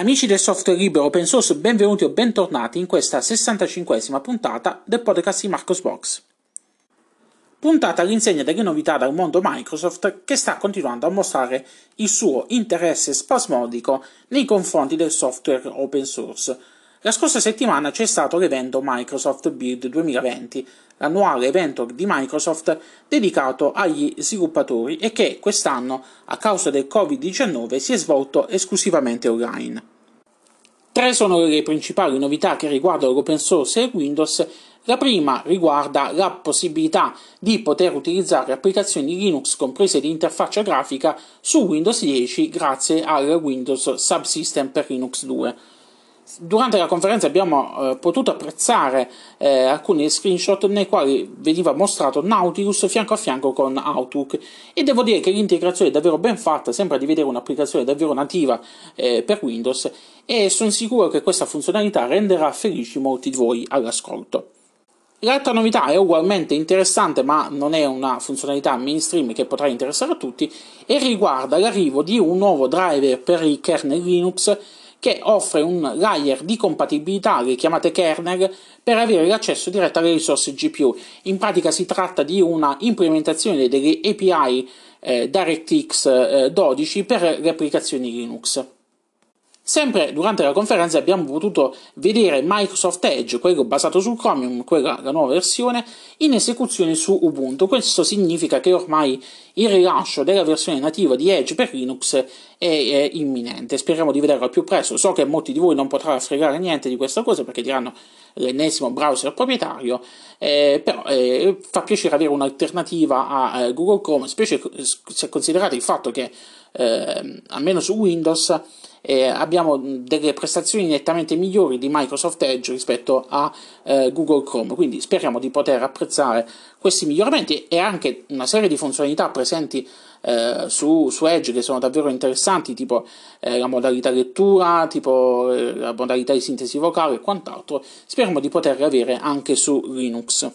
Amici del software libero open source, benvenuti o bentornati in questa 65esima puntata del podcast di Marcos Box. Puntata all'insegna delle novità dal mondo Microsoft che sta continuando a mostrare il suo interesse spasmodico nei confronti del software open source. La scorsa settimana c'è stato l'evento Microsoft Build 2020, l'annuale evento di Microsoft dedicato agli sviluppatori e che quest'anno, a causa del Covid-19, si è svolto esclusivamente online. Tre sono le principali novità che riguardano l'open source e Windows. La prima riguarda la possibilità di poter utilizzare applicazioni Linux comprese di interfaccia grafica su Windows 10 grazie al Windows Subsystem per Linux 2 durante la conferenza abbiamo eh, potuto apprezzare eh, alcuni screenshot nei quali veniva mostrato Nautilus fianco a fianco con Outlook e devo dire che l'integrazione è davvero ben fatta, sembra di vedere un'applicazione davvero nativa eh, per Windows e sono sicuro che questa funzionalità renderà felici molti di voi all'ascolto. L'altra novità è ugualmente interessante, ma non è una funzionalità mainstream che potrà interessare a tutti, e riguarda l'arrivo di un nuovo driver per il kernel Linux che offre un layer di compatibilità, le chiamate kernel, per avere l'accesso diretto alle risorse GPU. In pratica si tratta di una implementazione delle API eh, DirectX eh, 12 per le applicazioni Linux. Sempre durante la conferenza abbiamo potuto vedere Microsoft Edge, quello basato su Chromium, quella la nuova versione, in esecuzione su Ubuntu. Questo significa che ormai il rilascio della versione nativa di Edge per Linux è, è imminente. Speriamo di vederlo al più presto. So che molti di voi non potranno fregare niente di questa cosa perché diranno l'ennesimo browser proprietario, eh, però eh, fa piacere avere un'alternativa a eh, Google Chrome, specie se considerate il fatto che eh, almeno su Windows eh, abbiamo delle prestazioni nettamente migliori di Microsoft Edge rispetto a eh, Google Chrome, quindi speriamo di poter apprezzare questi miglioramenti e anche una serie di funzionalità presenti eh, su, su, Edge che sono davvero interessanti, tipo eh, la modalità lettura, tipo eh, la modalità di sintesi vocale e quant'altro, speriamo di poterle avere anche su Linux.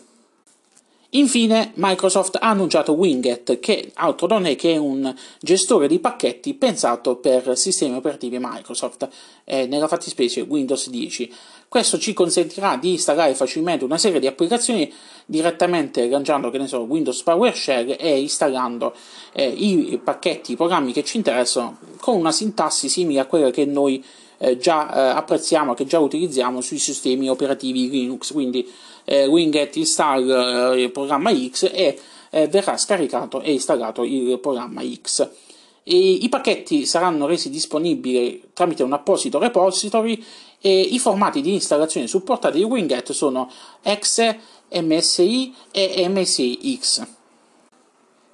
Infine, Microsoft ha annunciato Winget, che altro non è che un gestore di pacchetti pensato per sistemi operativi Microsoft, eh, nella fattispecie Windows 10. Questo ci consentirà di installare facilmente una serie di applicazioni direttamente lanciando che ne so, Windows PowerShell e installando eh, i pacchetti, i programmi che ci interessano con una sintassi simile a quella che noi eh, già eh, apprezziamo, che già utilizziamo sui sistemi operativi Linux. Quindi eh, Winget install eh, il programma X e eh, verrà scaricato e installato il programma X. E I pacchetti saranno resi disponibili tramite un apposito repository e i formati di installazione supportati di Winget sono exe, MSI e MSIX.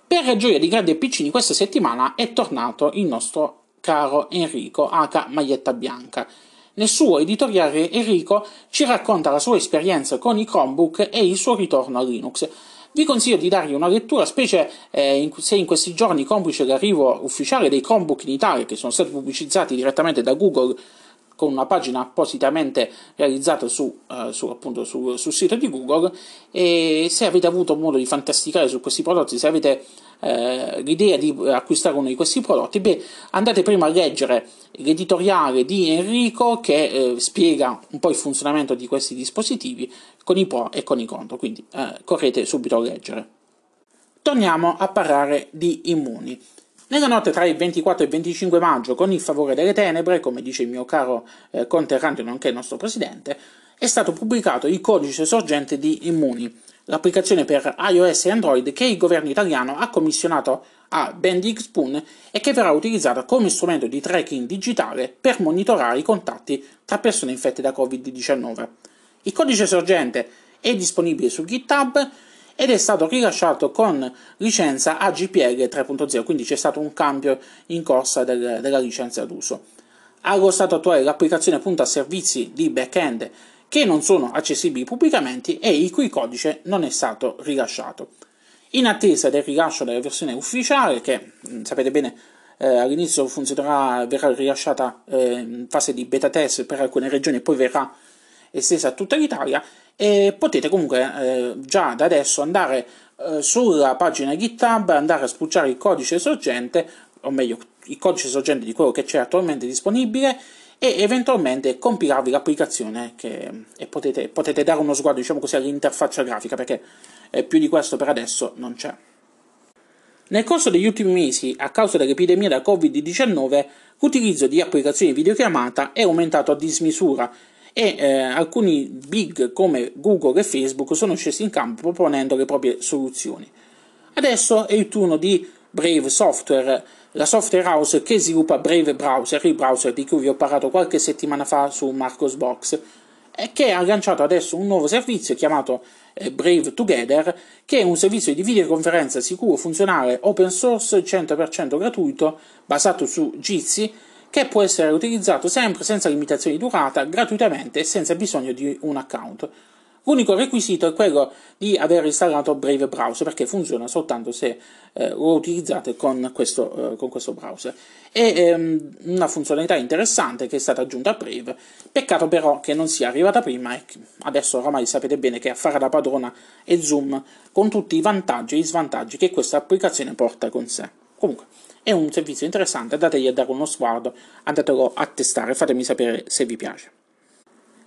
Per gioia di grandi e piccini questa settimana è tornato il nostro caro Enrico H. Maglietta Bianca nel suo editoriale Enrico ci racconta la sua esperienza con i Chromebook e il suo ritorno a Linux. Vi consiglio di dargli una lettura, specie eh, in, se in questi giorni, complice l'arrivo ufficiale dei Chromebook in Italia, che sono stati pubblicizzati direttamente da Google con una pagina appositamente realizzata su, uh, su, appunto, su, sul sito di Google e se avete avuto modo di fantasticare su questi prodotti, se avete uh, l'idea di acquistare uno di questi prodotti, beh, andate prima a leggere l'editoriale di Enrico che uh, spiega un po' il funzionamento di questi dispositivi con i pro e con i contro, quindi correte subito a leggere. Torniamo a parlare di immuni. Nella notte tra il 24 e il 25 maggio, con il favore delle tenebre, come dice il mio caro eh, conterraneo nonché il nostro presidente, è stato pubblicato il codice sorgente di Immuni, l'applicazione per iOS e Android che il governo italiano ha commissionato a Bendix Spoon e che verrà utilizzata come strumento di tracking digitale per monitorare i contatti tra persone infette da Covid-19. Il codice sorgente è disponibile su GitHub ed è stato rilasciato con licenza AGPL 3.0, quindi c'è stato un cambio in corsa del, della licenza d'uso. Allo stato attuale l'applicazione punta a servizi di back-end che non sono accessibili pubblicamente e il cui codice non è stato rilasciato. In attesa del rilascio della versione ufficiale, che mm, sapete bene eh, all'inizio verrà rilasciata eh, in fase di beta test per alcune regioni e poi verrà estesa a tutta l'Italia, e potete comunque eh, già da adesso andare eh, sulla pagina GitHub, andare a spulciare il codice sorgente, o meglio il codice sorgente di quello che c'è attualmente disponibile, e eventualmente compilarvi l'applicazione che, e potete, potete, dare uno sguardo diciamo così, all'interfaccia grafica perché eh, più di questo per adesso non c'è. Nel corso degli ultimi mesi, a causa dell'epidemia da Covid-19, l'utilizzo di applicazioni videochiamata è aumentato a dismisura e eh, alcuni big come Google e Facebook sono scesi in campo proponendo le proprie soluzioni. Adesso è il turno di Brave Software, la software house che sviluppa Brave Browser, il browser di cui vi ho parlato qualche settimana fa su Marcosbox, e che ha lanciato adesso un nuovo servizio chiamato eh, Brave Together, che è un servizio di videoconferenza sicuro, funzionale, open source, 100% gratuito, basato su Jitsi, che può essere utilizzato sempre senza limitazioni di durata, gratuitamente e senza bisogno di un account. L'unico requisito è quello di aver installato Brave Browser perché funziona soltanto se eh, lo utilizzate con questo, eh, con questo browser. È ehm, una funzionalità interessante che è stata aggiunta a Brave, peccato però che non sia arrivata prima e adesso oramai sapete bene che a fare da padrona è Zoom con tutti i vantaggi e i svantaggi che questa applicazione porta con sé. Comunque, è un servizio interessante, dategli a dare uno sguardo, andatelo a testare, fatemi sapere se vi piace.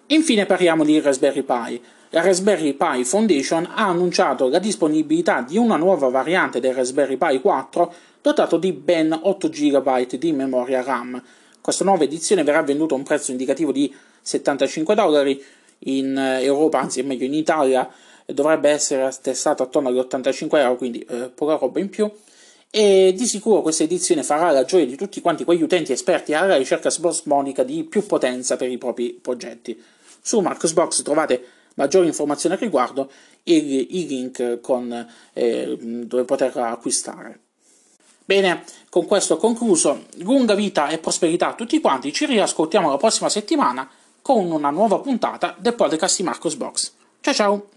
Infine parliamo di Raspberry Pi. La Raspberry Pi Foundation ha annunciato la disponibilità di una nuova variante del Raspberry Pi 4 dotato di ben 8 GB di memoria RAM. Questa nuova edizione verrà venduta a un prezzo indicativo di 75 dollari in Europa, anzi meglio in Italia dovrebbe essere attestato attorno agli 85 euro, quindi eh, poca roba in più. E di sicuro questa edizione farà la gioia di tutti quanti quegli utenti esperti alla ricerca sbormonica di più potenza per i propri progetti. Su Marcosbox trovate maggiori informazioni al riguardo e i link con, eh, dove poterla acquistare. Bene, con questo concluso. Lunga vita e prosperità a tutti quanti. Ci riascoltiamo la prossima settimana con una nuova puntata del podcast di Marcos Box. Ciao ciao!